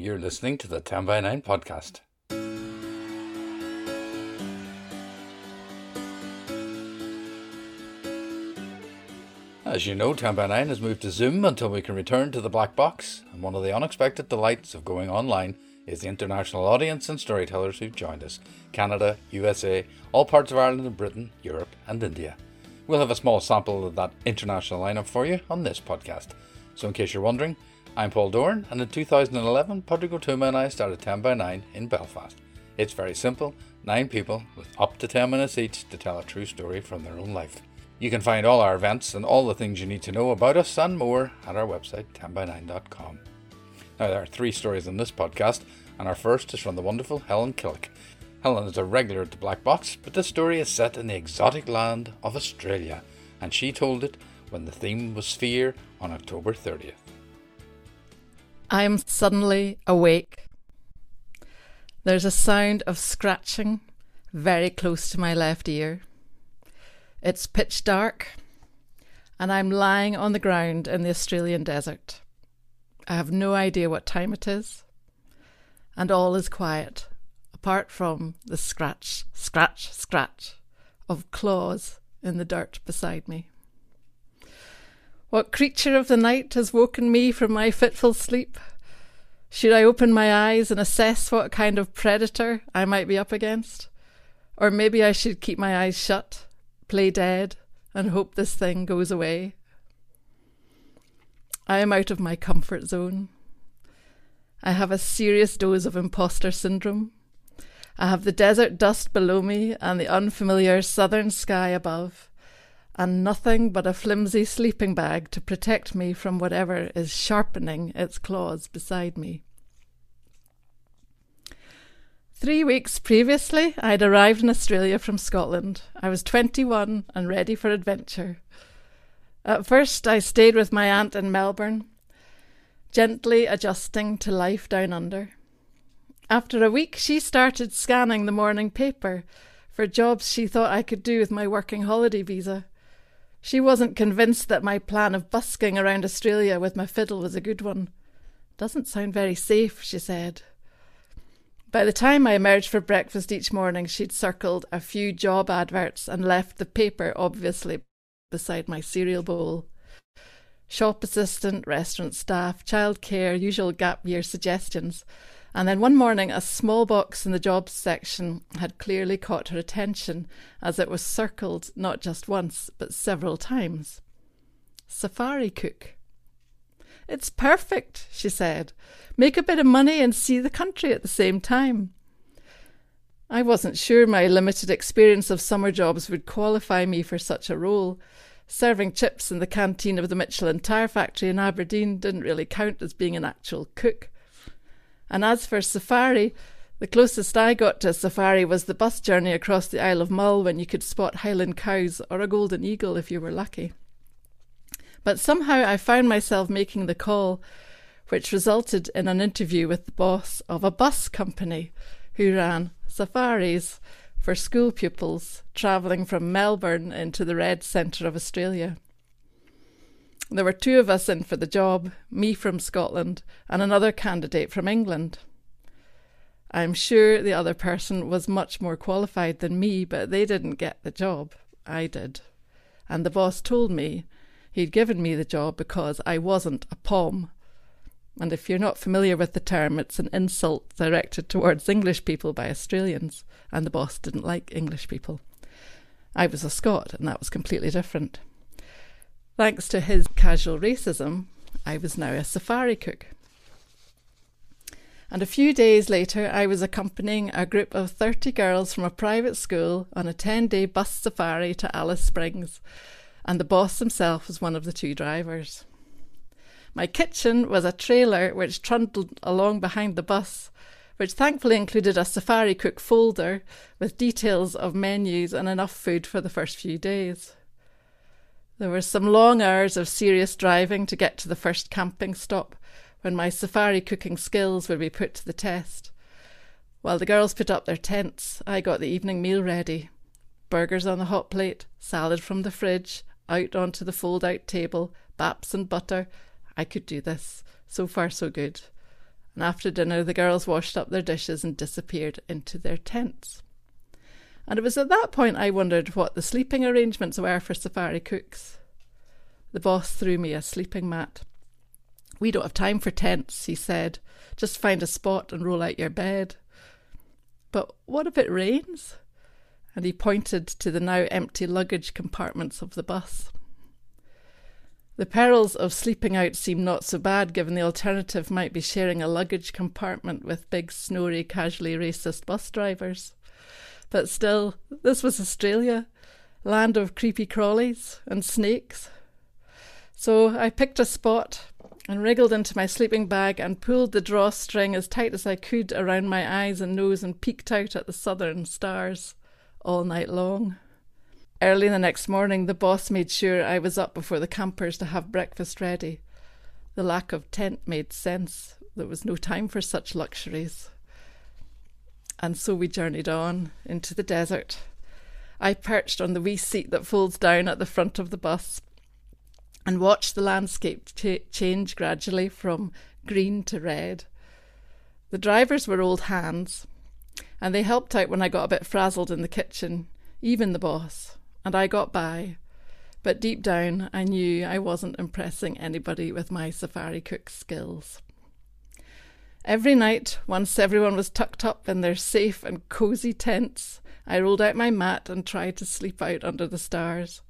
you're listening to the 10 by 9 podcast. As you know, 10 by 9 has moved to Zoom until we can return to the black box, and one of the unexpected delights of going online is the international audience and storytellers who've joined us Canada, USA, all parts of Ireland and Britain, Europe, and India. We'll have a small sample of that international lineup for you on this podcast. So, in case you're wondering, I'm Paul Doran, and in 2011, Padraig Ó Tuama and I started 10 by 9 in Belfast. It's very simple nine people with up to 10 minutes each to tell a true story from their own life. You can find all our events and all the things you need to know about us and more at our website, 10by9.com. Now, there are three stories in this podcast, and our first is from the wonderful Helen Killick. Helen is a regular at the Black Box, but this story is set in the exotic land of Australia, and she told it when the theme was fear on October 30th. I am suddenly awake. There's a sound of scratching very close to my left ear. It's pitch dark, and I'm lying on the ground in the Australian desert. I have no idea what time it is, and all is quiet, apart from the scratch, scratch, scratch of claws in the dirt beside me. What creature of the night has woken me from my fitful sleep? Should I open my eyes and assess what kind of predator I might be up against? Or maybe I should keep my eyes shut play dead, and hope this thing goes away. I am out of my comfort zone. I have a serious dose of imposter syndrome. I have the desert dust below me and the unfamiliar southern sky above, and nothing but a flimsy sleeping bag to protect me from whatever is sharpening its claws beside me. Three weeks previously, i had arrived in Australia from Scotland. I was 21 and ready for adventure. At first, I stayed with my aunt in Melbourne, gently adjusting to life down under. After a week, she started scanning the morning paper for jobs she thought I could do with my working holiday visa. She wasn't convinced that my plan of busking around Australia with my fiddle was a good one. Doesn't sound very safe, she said. By the time I emerged for breakfast each morning, she'd circled a few job adverts and left the paper, obviously, beside my cereal bowl. Shop assistant, restaurant staff, childcare, usual gap year suggestions. And then one morning, a small box in the jobs section had clearly caught her attention as it was circled not just once, but several times. Safari cook. It's perfect, she said. Make a bit of money and see the country at the same time. I wasn't sure my limited experience of summer jobs would qualify me for such a role. Serving chips in the canteen of the Michelin tire factory in Aberdeen didn't really count as being an actual cook. And as for safari, the closest I got to safari was the bus journey across the Isle of Mull when you could spot Highland cows or a golden eagle if you were lucky. But somehow I found myself making the call, which resulted in an interview with the boss of a bus company who ran safaris for school pupils travelling from Melbourne into the red centre of Australia. There were two of us in for the job, me from Scotland and another candidate from England. I'm sure the other person was much more qualified than me, but they didn't get the job. I did. And the boss told me He'd given me the job because I wasn't a POM. And if you're not familiar with the term, it's an insult directed towards English people by Australians, and the boss didn't like English people. I was a Scot, and that was completely different. Thanks to his casual racism, I was now a safari cook. And a few days later, I was accompanying a group of 30 girls from a private school on a 10 day bus safari to Alice Springs and the boss himself was one of the two drivers. My kitchen was a trailer which trundled along behind the bus, which thankfully included a safari cook folder with details of menus and enough food for the first few days. There were some long hours of serious driving to get to the first camping stop when my safari cooking skills would be put to the test. While the girls put up their tents, I got the evening meal ready burgers on the hot plate, salad from the fridge, out onto the fold out table, baps and butter. I could do this. So far, so good. And after dinner, the girls washed up their dishes and disappeared into their tents. And it was at that point I wondered what the sleeping arrangements were for safari cooks. The boss threw me a sleeping mat. We don't have time for tents, he said. Just find a spot and roll out your bed. But what if it rains? And he pointed to the now empty luggage compartments of the bus. The perils of sleeping out seemed not so bad, given the alternative might be sharing a luggage compartment with big, snory, casually racist bus drivers. But still, this was Australia, land of creepy crawlies and snakes. So I picked a spot and wriggled into my sleeping bag and pulled the drawstring as tight as I could around my eyes and nose and peeked out at the southern stars all night long. Early the next morning, the boss made sure I was up before the campers to have breakfast ready. The lack of tent made sense. There was no time for such luxuries. And so we journeyed on into the desert. I perched on the wee seat that folds down at the front of the bus and watched the landscape ch- change gradually from green to red. The drivers were old hands, and they helped out when I got a bit frazzled in the kitchen, even the boss, and I got by. But deep down, I knew I wasn't impressing anybody with my safari cook skills. Every night, once everyone was tucked up in their safe and cosy tents, I rolled out my mat and tried to sleep out under the stars.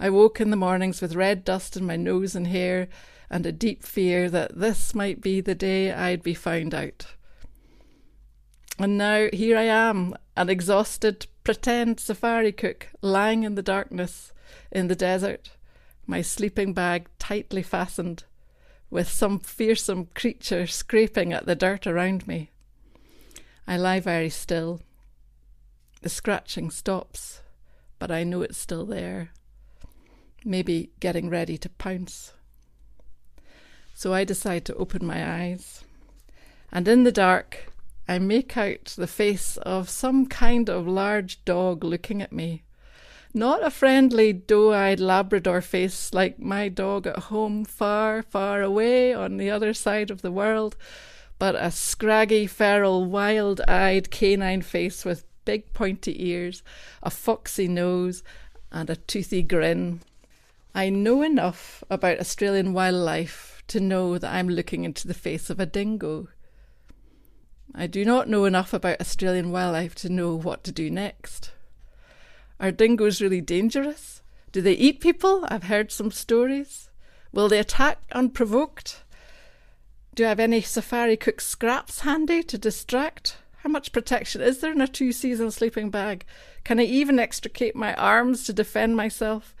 I woke in the mornings with red dust in my nose and hair and a deep fear that this might be the day I'd be found out. And now here I am, an exhausted pretend safari cook, lying in the darkness in the desert, my sleeping bag tightly fastened, with some fearsome creature scraping at the dirt around me. I lie very still. The scratching stops, but I know it's still there, maybe getting ready to pounce. So I decide to open my eyes, and in the dark, I make out the face of some kind of large dog looking at me. Not a friendly, doe eyed Labrador face like my dog at home, far, far away on the other side of the world, but a scraggy, feral, wild eyed canine face with big pointy ears, a foxy nose, and a toothy grin. I know enough about Australian wildlife to know that I'm looking into the face of a dingo. I do not know enough about Australian wildlife to know what to do next. Are dingoes really dangerous? Do they eat people? I've heard some stories. Will they attack unprovoked? Do I have any safari cook scraps handy to distract? How much protection is there in a two season sleeping bag? Can I even extricate my arms to defend myself?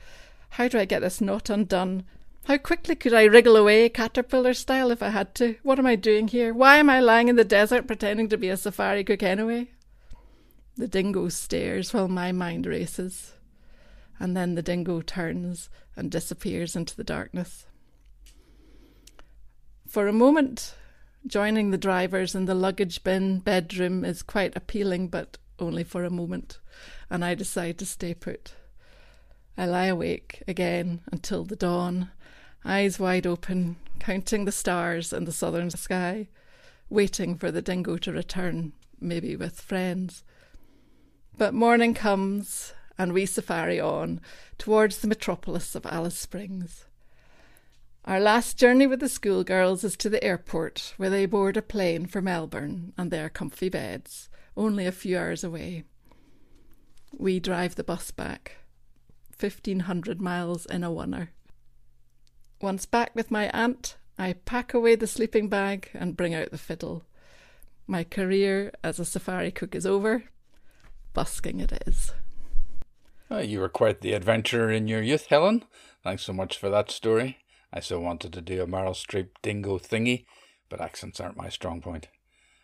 How do I get this knot undone? How quickly could I wriggle away, caterpillar style, if I had to? What am I doing here? Why am I lying in the desert pretending to be a safari cook anyway? The dingo stares while my mind races, and then the dingo turns and disappears into the darkness. For a moment, joining the drivers in the luggage bin bedroom is quite appealing, but only for a moment, and I decide to stay put. I lie awake again until the dawn eyes wide open, counting the stars in the southern sky, waiting for the dingo to return, maybe with friends. But morning comes, and we safari on towards the metropolis of Alice Springs. Our last journey with the schoolgirls is to the airport, where they board a plane for Melbourne and their comfy beds, only a few hours away. We drive the bus back, 1500 miles in a oneer. Once back with my aunt, I pack away the sleeping bag and bring out the fiddle. My career as a safari cook is over. Busking it is. Oh, you were quite the adventurer in your youth, Helen. Thanks so much for that story. I so wanted to do a Meryl Streep dingo thingy, but accents aren't my strong point.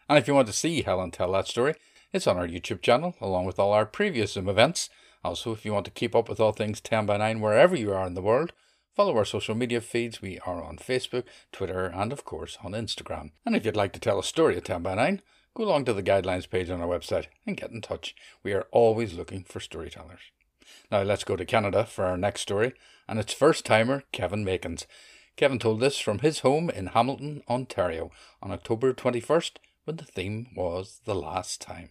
And if you want to see Helen tell that story, it's on our YouTube channel, along with all our previous Zoom events. Also, if you want to keep up with all things 10 by 9 wherever you are in the world, Follow our social media feeds. We are on Facebook, Twitter, and of course on Instagram. And if you'd like to tell a story at 10 by 9, go along to the guidelines page on our website and get in touch. We are always looking for storytellers. Now let's go to Canada for our next story, and it's first timer Kevin Makins. Kevin told this from his home in Hamilton, Ontario, on October 21st, when the theme was The Last Time.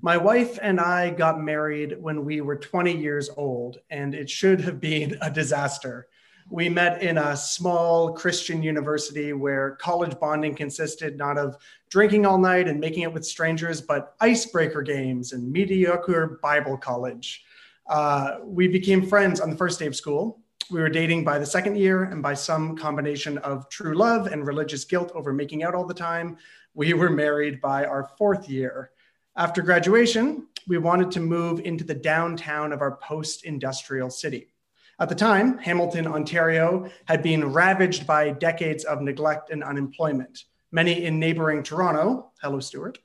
My wife and I got married when we were 20 years old, and it should have been a disaster. We met in a small Christian university where college bonding consisted not of drinking all night and making it with strangers, but icebreaker games and mediocre Bible college. Uh, we became friends on the first day of school. We were dating by the second year, and by some combination of true love and religious guilt over making out all the time, we were married by our fourth year. After graduation, we wanted to move into the downtown of our post industrial city. At the time, Hamilton, Ontario had been ravaged by decades of neglect and unemployment. Many in neighboring Toronto, hello, Stuart,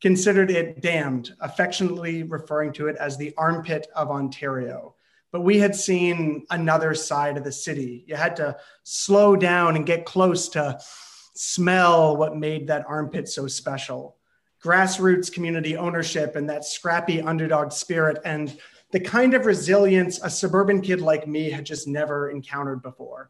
considered it damned, affectionately referring to it as the armpit of Ontario. But we had seen another side of the city. You had to slow down and get close to smell what made that armpit so special. Grassroots community ownership and that scrappy underdog spirit and the kind of resilience a suburban kid like me had just never encountered before.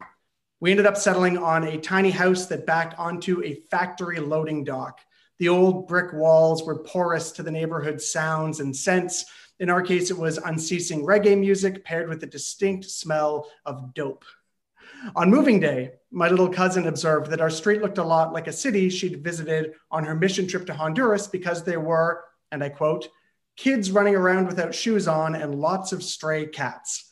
We ended up settling on a tiny house that backed onto a factory loading dock. The old brick walls were porous to the neighborhood's sounds and scents. In our case, it was unceasing reggae music paired with the distinct smell of dope. On moving day, my little cousin observed that our street looked a lot like a city she'd visited on her mission trip to Honduras because there were, and I quote, kids running around without shoes on, and lots of stray cats.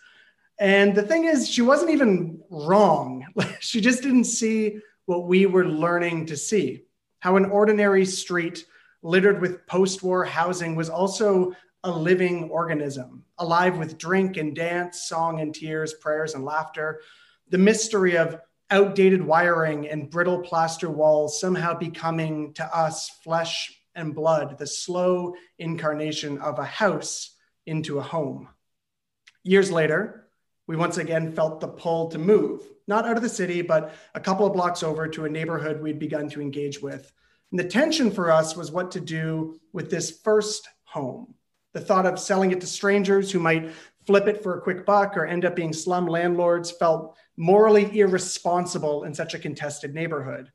And the thing is, she wasn't even wrong. she just didn't see what we were learning to see how an ordinary street littered with post war housing was also a living organism, alive with drink and dance, song and tears, prayers and laughter. The mystery of outdated wiring and brittle plaster walls somehow becoming to us flesh and blood, the slow incarnation of a house into a home. Years later, we once again felt the pull to move, not out of the city, but a couple of blocks over to a neighborhood we'd begun to engage with. And the tension for us was what to do with this first home. The thought of selling it to strangers who might flip it for a quick buck or end up being slum landlords felt morally irresponsible in such a contested neighborhood.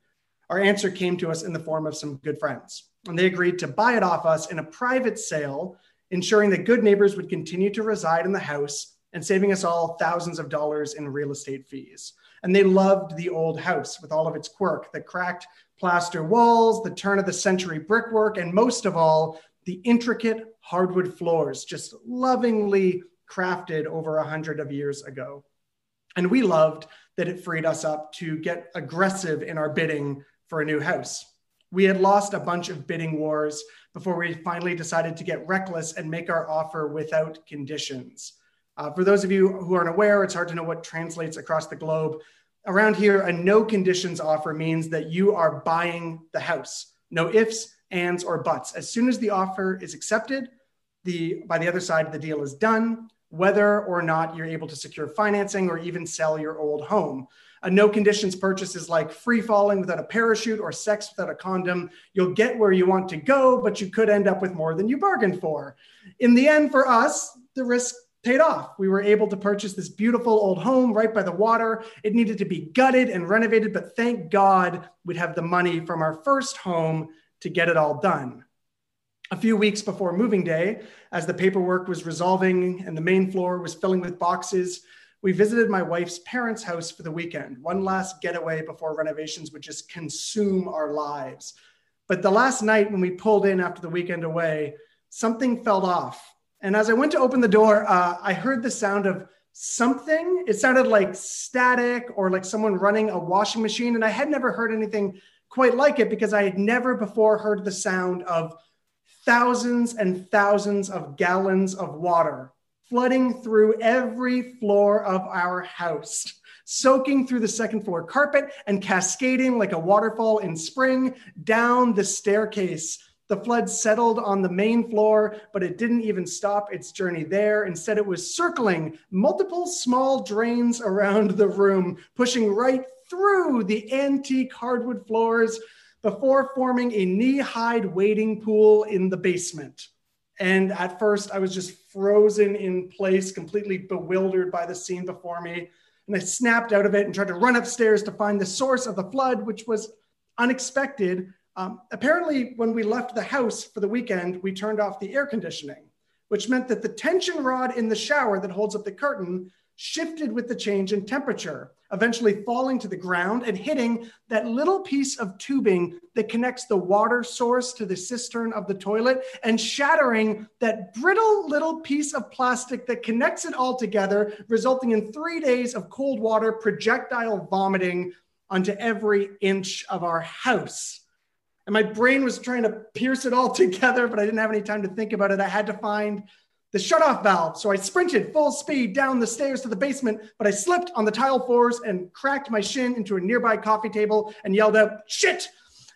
Our answer came to us in the form of some good friends and they agreed to buy it off us in a private sale, ensuring that good neighbors would continue to reside in the house and saving us all thousands of dollars in real estate fees. And they loved the old house with all of its quirk the cracked plaster walls, the turn of the century brickwork, and most of all, the intricate hardwood floors, just lovingly crafted over a hundred of years ago. And we loved that it freed us up to get aggressive in our bidding for a new house. We had lost a bunch of bidding wars before we finally decided to get reckless and make our offer without conditions. Uh, for those of you who aren't aware, it's hard to know what translates across the globe. Around here, a no conditions offer means that you are buying the house. No ifs, ands, or buts. As soon as the offer is accepted, the by the other side, the deal is done, whether or not you're able to secure financing or even sell your old home. A no conditions purchase is like free falling without a parachute or sex without a condom. You'll get where you want to go, but you could end up with more than you bargained for. In the end, for us, the risk paid off. We were able to purchase this beautiful old home right by the water. It needed to be gutted and renovated, but thank God we'd have the money from our first home to get it all done. A few weeks before moving day, as the paperwork was resolving and the main floor was filling with boxes, we visited my wife's parents' house for the weekend, one last getaway before renovations would just consume our lives. But the last night when we pulled in after the weekend away, something fell off. And as I went to open the door, uh, I heard the sound of something. It sounded like static or like someone running a washing machine. And I had never heard anything quite like it because I had never before heard the sound of thousands and thousands of gallons of water flooding through every floor of our house, soaking through the second floor carpet and cascading like a waterfall in spring down the staircase. The flood settled on the main floor, but it didn't even stop its journey there. Instead, it was circling multiple small drains around the room, pushing right through the antique hardwood floors before forming a knee high wading pool in the basement. And at first, I was just frozen in place, completely bewildered by the scene before me. and I snapped out of it and tried to run upstairs to find the source of the flood, which was unexpected. Um, apparently, when we left the house for the weekend, we turned off the air conditioning, which meant that the tension rod in the shower that holds up the curtain shifted with the change in temperature, eventually falling to the ground and hitting that little piece of tubing that connects the water source to the cistern of the toilet and shattering that brittle little piece of plastic that connects it all together, resulting in three days of cold water projectile vomiting onto every inch of our house. And my brain was trying to pierce it all together, but I didn't have any time to think about it. I had to find the shutoff valve. So I sprinted full speed down the stairs to the basement, but I slipped on the tile floors and cracked my shin into a nearby coffee table and yelled out, shit!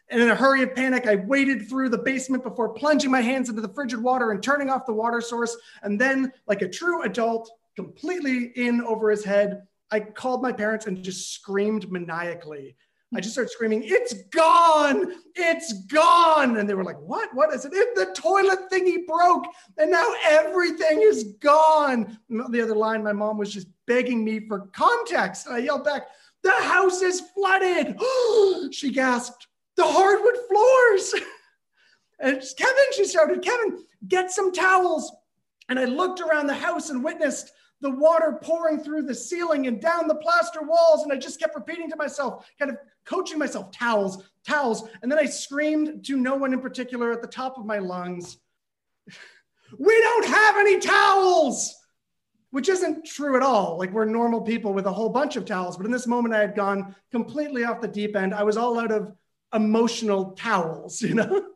And in a hurry of panic, I waded through the basement before plunging my hands into the frigid water and turning off the water source. And then, like a true adult, completely in over his head, I called my parents and just screamed maniacally. I just started screaming, It's gone! It's gone! And they were like, What? What is it? If the toilet thingy broke and now everything is gone. The other line, my mom was just begging me for context. And I yelled back, The house is flooded. she gasped, The hardwood floors. and Kevin, she shouted, Kevin, get some towels. And I looked around the house and witnessed the water pouring through the ceiling and down the plaster walls. And I just kept repeating to myself, kind of coaching myself, towels, towels. And then I screamed to no one in particular at the top of my lungs, We don't have any towels! Which isn't true at all. Like we're normal people with a whole bunch of towels. But in this moment, I had gone completely off the deep end. I was all out of emotional towels, you know?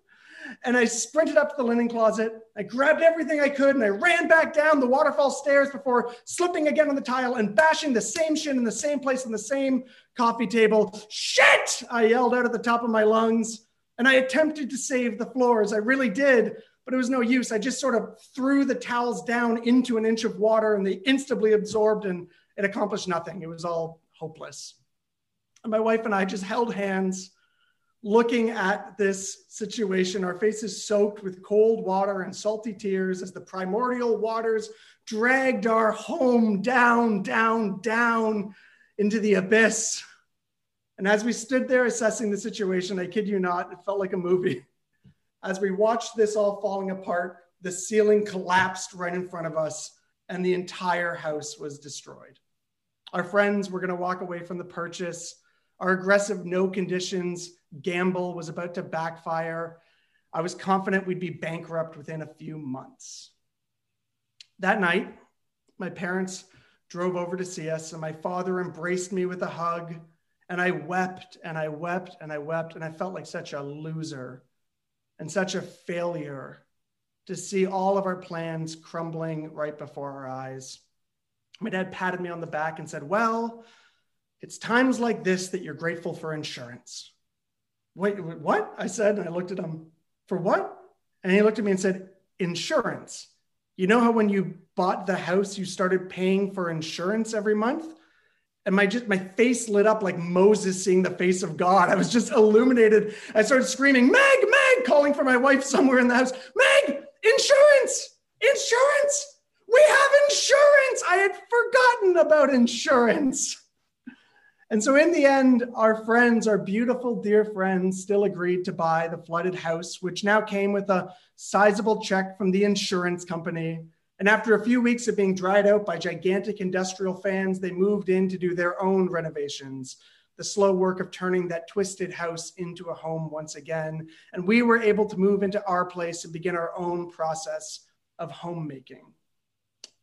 And I sprinted up to the linen closet. I grabbed everything I could and I ran back down the waterfall stairs before slipping again on the tile and bashing the same shin in the same place on the same coffee table. Shit! I yelled out at the top of my lungs and I attempted to save the floors. I really did, but it was no use. I just sort of threw the towels down into an inch of water and they instantly absorbed and it accomplished nothing. It was all hopeless. And my wife and I just held hands looking at this situation, our faces soaked with cold water and salty tears as the primordial waters dragged our home down, down, down into the abyss. And as we stood there assessing the situation, I kid you not, it felt like a movie. As we watched this all falling apart, the ceiling collapsed right in front of us, and the entire house was destroyed. Our friends were going to walk away from the purchase. Our aggressive no conditions gamble was about to backfire. I was confident we'd be bankrupt within a few months. That night, my parents drove over to see us, and my father embraced me with a hug. And I wept and I wept and I wept, and I felt like such a loser and such a failure to see all of our plans crumbling right before our eyes. My dad patted me on the back and said, Well, it's times like this that you're grateful for insurance wait, what? I said, and I looked at him, for what? And he looked at me and said, insurance. You know how when you bought the house, you started paying for insurance every month? And my just my face lit up like Moses seeing the face of God. I was just illuminated. I started screaming, Meg, Meg, calling for my wife somewhere in the house. Meg, insurance, insurance. We have insurance. I had forgotten about insurance. And so, in the end, our friends, our beautiful, dear friends, still agreed to buy the flooded house, which now came with a sizable check from the insurance company. And after a few weeks of being dried out by gigantic industrial fans, they moved in to do their own renovations, the slow work of turning that twisted house into a home once again. And we were able to move into our place and begin our own process of homemaking.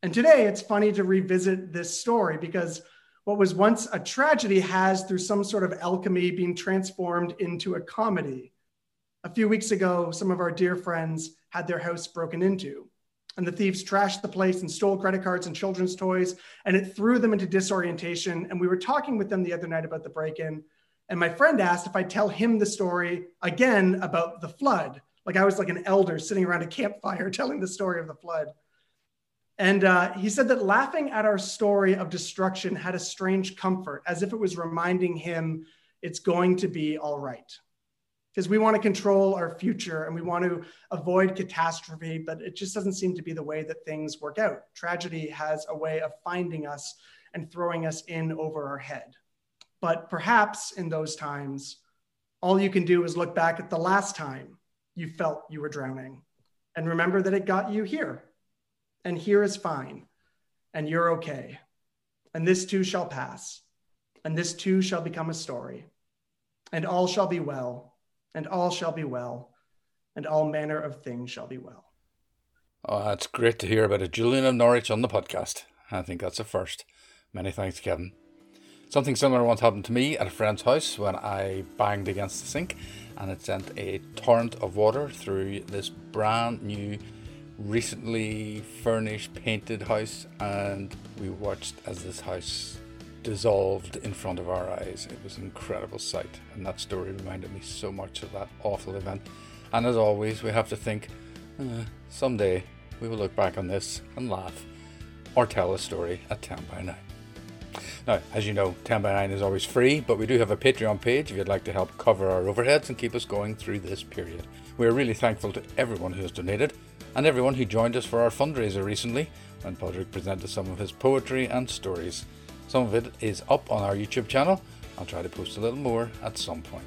And today, it's funny to revisit this story because what was once a tragedy has, through some sort of alchemy, been transformed into a comedy. A few weeks ago, some of our dear friends had their house broken into, and the thieves trashed the place and stole credit cards and children's toys, and it threw them into disorientation. And we were talking with them the other night about the break in, and my friend asked if I'd tell him the story again about the flood. Like I was like an elder sitting around a campfire telling the story of the flood. And uh, he said that laughing at our story of destruction had a strange comfort, as if it was reminding him it's going to be all right. Because we want to control our future and we want to avoid catastrophe, but it just doesn't seem to be the way that things work out. Tragedy has a way of finding us and throwing us in over our head. But perhaps in those times, all you can do is look back at the last time you felt you were drowning and remember that it got you here. And here is fine, and you're okay. And this too shall pass, and this too shall become a story. And all shall be well, and all shall be well, and all manner of things shall be well. Oh, that's great to hear about a Julian of Norwich on the podcast. I think that's a first. Many thanks, Kevin. Something similar once happened to me at a friend's house when I banged against the sink and it sent a torrent of water through this brand new, recently furnished, painted house. And we watched as this house dissolved in front of our eyes. It was an incredible sight, and that story reminded me so much of that awful event. And as always, we have to think uh, someday we will look back on this and laugh or tell a story at 10 by 9. Now, as you know, 10 by 9 is always free, but we do have a Patreon page if you'd like to help cover our overheads and keep us going through this period. We are really thankful to everyone who has donated and everyone who joined us for our fundraiser recently when Padraig presented some of his poetry and stories. Some of it is up on our YouTube channel. I'll try to post a little more at some point.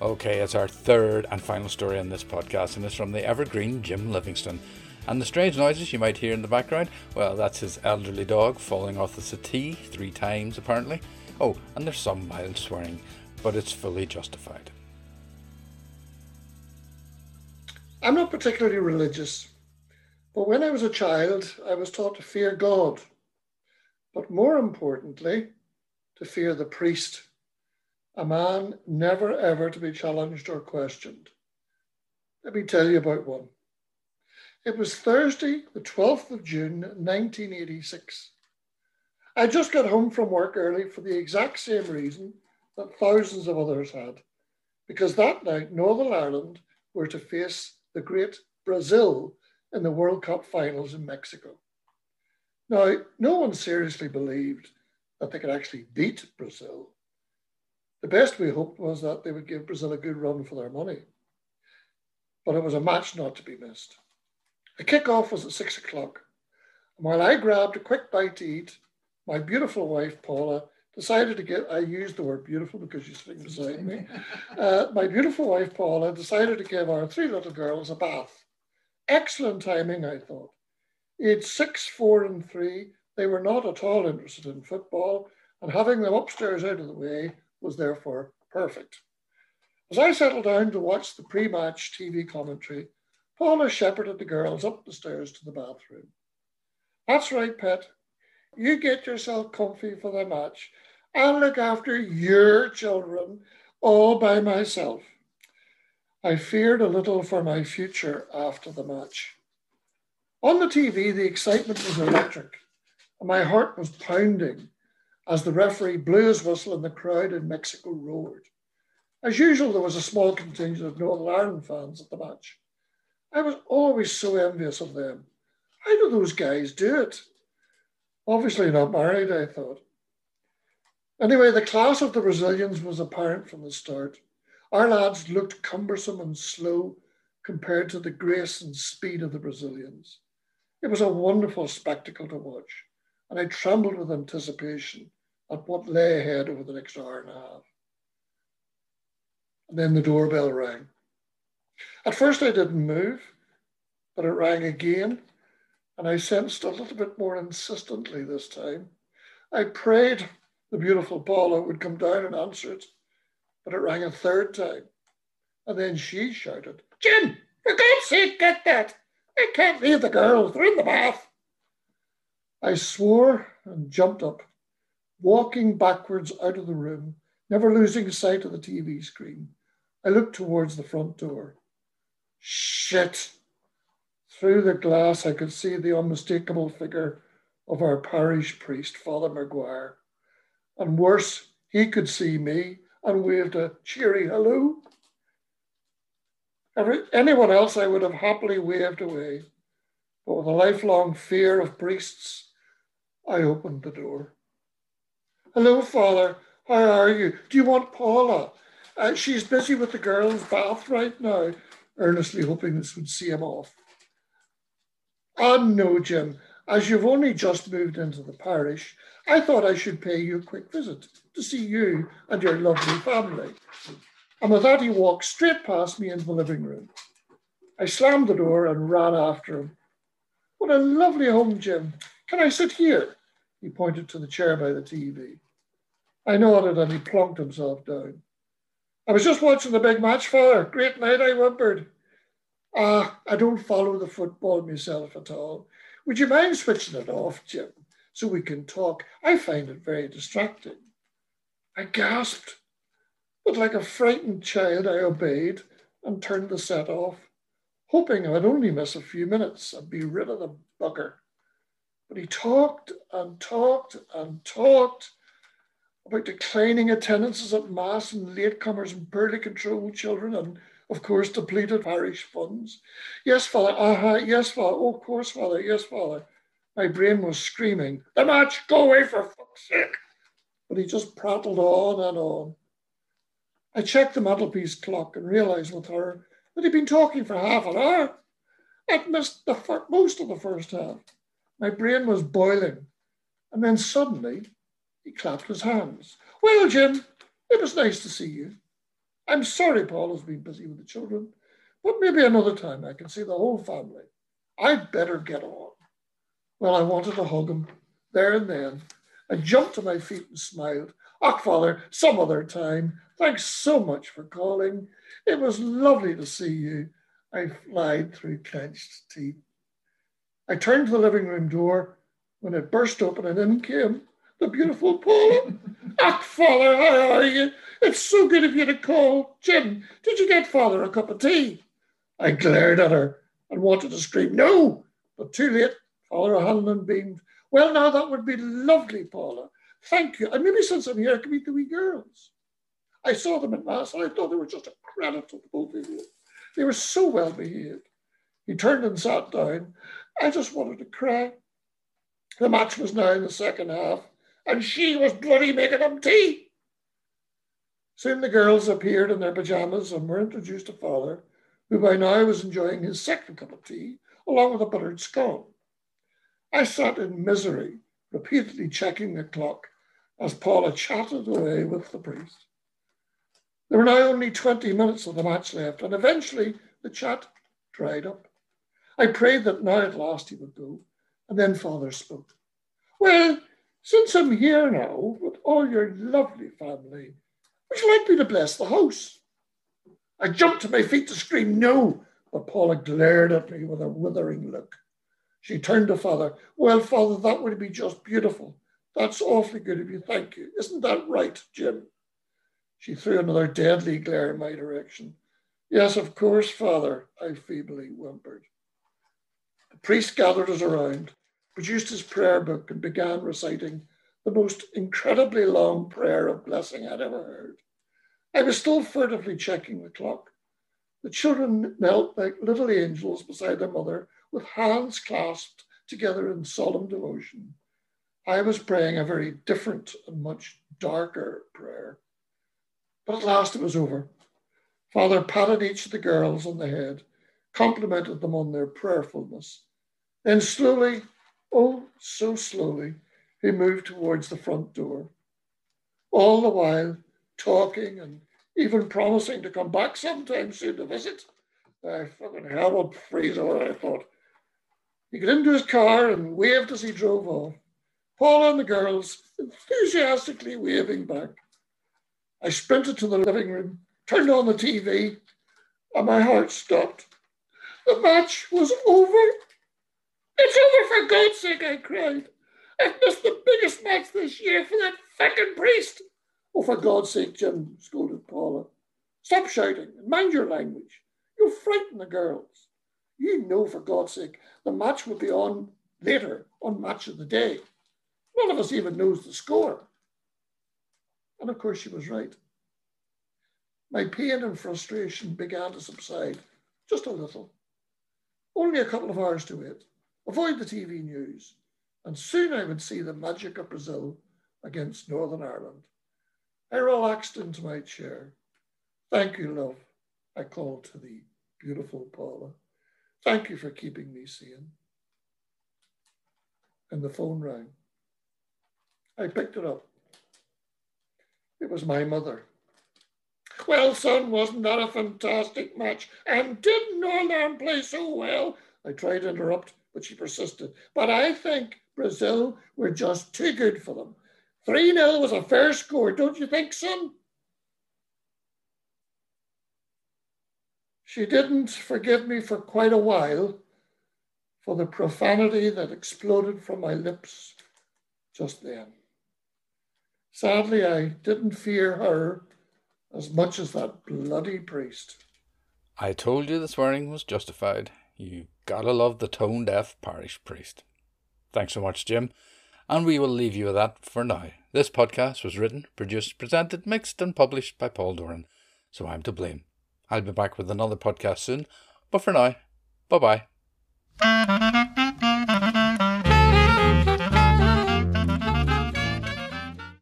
Okay, it's our third and final story on this podcast, and it's from the evergreen Jim Livingston. And the strange noises you might hear in the background, well, that's his elderly dog falling off the settee three times apparently. Oh, and there's some mild swearing, but it's fully justified. I'm not particularly religious, but when I was a child, I was taught to fear God, but more importantly, to fear the priest, a man never ever to be challenged or questioned. Let me tell you about one. It was Thursday, the 12th of June, 1986. I just got home from work early for the exact same reason that thousands of others had, because that night Northern Ireland were to face the great Brazil in the World Cup finals in Mexico. Now, no one seriously believed that they could actually beat Brazil. The best we hoped was that they would give Brazil a good run for their money. But it was a match not to be missed. The kickoff was at six o'clock. And while I grabbed a quick bite to eat, my beautiful wife, Paula, decided to get, I used the word beautiful because she's sitting beside me. Uh, my beautiful wife, Paula, decided to give our three little girls a bath. Excellent timing, I thought. Age six, four, and three, they were not at all interested in football, and having them upstairs out of the way was therefore perfect. As I settled down to watch the pre match TV commentary, Paula shepherded the girls up the stairs to the bathroom. That's right, pet. You get yourself comfy for the match. I'll look after your children all by myself. I feared a little for my future after the match. On the TV, the excitement was electric, and my heart was pounding as the referee blew his whistle and the crowd in Mexico roared. As usual, there was a small contingent of Northern Ireland fans at the match. I was always so envious of them. How do those guys do it? Obviously not married, I thought. Anyway, the class of the Brazilians was apparent from the start. Our lads looked cumbersome and slow compared to the grace and speed of the Brazilians. It was a wonderful spectacle to watch, and I trembled with anticipation at what lay ahead over the next hour and a half. And then the doorbell rang. At first, I didn't move, but it rang again, and I sensed a little bit more insistently this time. I prayed the beautiful Paula would come down and answer it, but it rang a third time. And then she shouted, Jim, for God's sake, get that! I can't leave the girls, they're in the bath. I swore and jumped up, walking backwards out of the room, never losing sight of the TV screen. I looked towards the front door. Shit! Through the glass, I could see the unmistakable figure of our parish priest, Father Maguire. And worse, he could see me and waved a cheery hello. Every, anyone else I would have happily waved away, but with a lifelong fear of priests, I opened the door. Hello, Father. How are you? Do you want Paula? Uh, she's busy with the girls' bath right now earnestly hoping this would see him off. Oh, no, Jim. As you've only just moved into the parish, I thought I should pay you a quick visit to see you and your lovely family. And with that, he walked straight past me into the living room. I slammed the door and ran after him. What a lovely home, Jim. Can I sit here? He pointed to the chair by the TV. I nodded and he plonked himself down. I was just watching the big match, father. Great night, I whimpered. Ah, I don't follow the football myself at all. Would you mind switching it off, Jim, so we can talk? I find it very distracting. I gasped, but like a frightened child, I obeyed and turned the set off, hoping I'd only miss a few minutes and be rid of the bugger. But he talked and talked and talked about declining attendances at Mass and latecomers and poorly controlled children and, of course, depleted parish funds. Yes, Father, uh-huh, yes, Father, oh, of course, Father, yes, Father. My brain was screaming, the match, go away for fuck's sake. But he just prattled on and on. I checked the mantelpiece clock and realised with her that he'd been talking for half an hour. I'd missed the fir- most of the first half. My brain was boiling. And then suddenly, he clapped his hands. Well, Jim, it was nice to see you. I'm sorry Paul has been busy with the children, but maybe another time I can see the whole family. I'd better get on. Well, I wanted to hug him there and then. I jumped to my feet and smiled. Ah, Father, some other time. Thanks so much for calling. It was lovely to see you. I lied through clenched teeth. I turned to the living room door when it burst open and in came the beautiful Paula. Ach, Father, how are you? It's so good of you to call. Jim, did you get Father a cup of tea? I glared at her and wanted to scream, no, but too late. Father O'Hanlon beamed. Well, now that would be lovely, Paula. Thank you. And maybe since I'm here, I can meet the wee girls. I saw them at Mass and I thought they were just a credit to the both of you. They were so well behaved. He turned and sat down. I just wanted to cry. The match was now in the second half and she was bloody making them tea. Soon the girls appeared in their pajamas and were introduced to father, who by now was enjoying his second cup of tea, along with a buttered scone. I sat in misery, repeatedly checking the clock as Paula chatted away with the priest. There were now only 20 minutes of the match left, and eventually the chat dried up. I prayed that now at last he would go, and then father spoke. Well, since I'm here now with all your lovely family, would you like me to bless the house? I jumped to my feet to scream no, but Paula glared at me with a withering look. She turned to father. Well, father, that would be just beautiful. That's awfully good of you. Thank you. Isn't that right, Jim? She threw another deadly glare in my direction. Yes, of course, father, I feebly whimpered. The priest gathered us around produced his prayer book and began reciting the most incredibly long prayer of blessing I'd ever heard. I was still furtively checking the clock. The children knelt like little angels beside their mother with hands clasped together in solemn devotion. I was praying a very different and much darker prayer. But at last it was over. Father patted each of the girls on the head, complimented them on their prayerfulness. Then slowly Oh, so slowly, he moved towards the front door, all the while talking and even promising to come back sometime soon to visit. I fucking hell would freeze over, I thought. He got into his car and waved as he drove off. Paul and the girls enthusiastically waving back. I sprinted to the living room, turned on the TV, and my heart stopped. The match was over. It's over for God's sake, I cried. I've missed the biggest match this year for that fucking priest. Oh, for God's sake, Jim, scolded Paula. Stop shouting and mind your language. You'll frighten the girls. You know, for God's sake, the match will be on later, on Match of the Day. None of us even knows the score. And of course, she was right. My pain and frustration began to subside, just a little. Only a couple of hours to wait. Avoid the TV news, and soon I would see the magic of Brazil against Northern Ireland. I relaxed into my chair. Thank you, love, I called to the beautiful Paula. Thank you for keeping me sane. and the phone rang. I picked it up. It was my mother. Well, son, wasn't that a fantastic match? And didn't Northern play so well? I tried to interrupt, but she persisted. But I think Brazil were just too good for them. 3 0 was a fair score, don't you think, son? She didn't forgive me for quite a while for the profanity that exploded from my lips just then. Sadly, I didn't fear her as much as that bloody priest. I told you the swearing was justified. You gotta love the tone deaf parish priest. Thanks so much, Jim. And we will leave you with that for now. This podcast was written, produced, presented, mixed, and published by Paul Doran, so I'm to blame. I'll be back with another podcast soon, but for now, bye bye.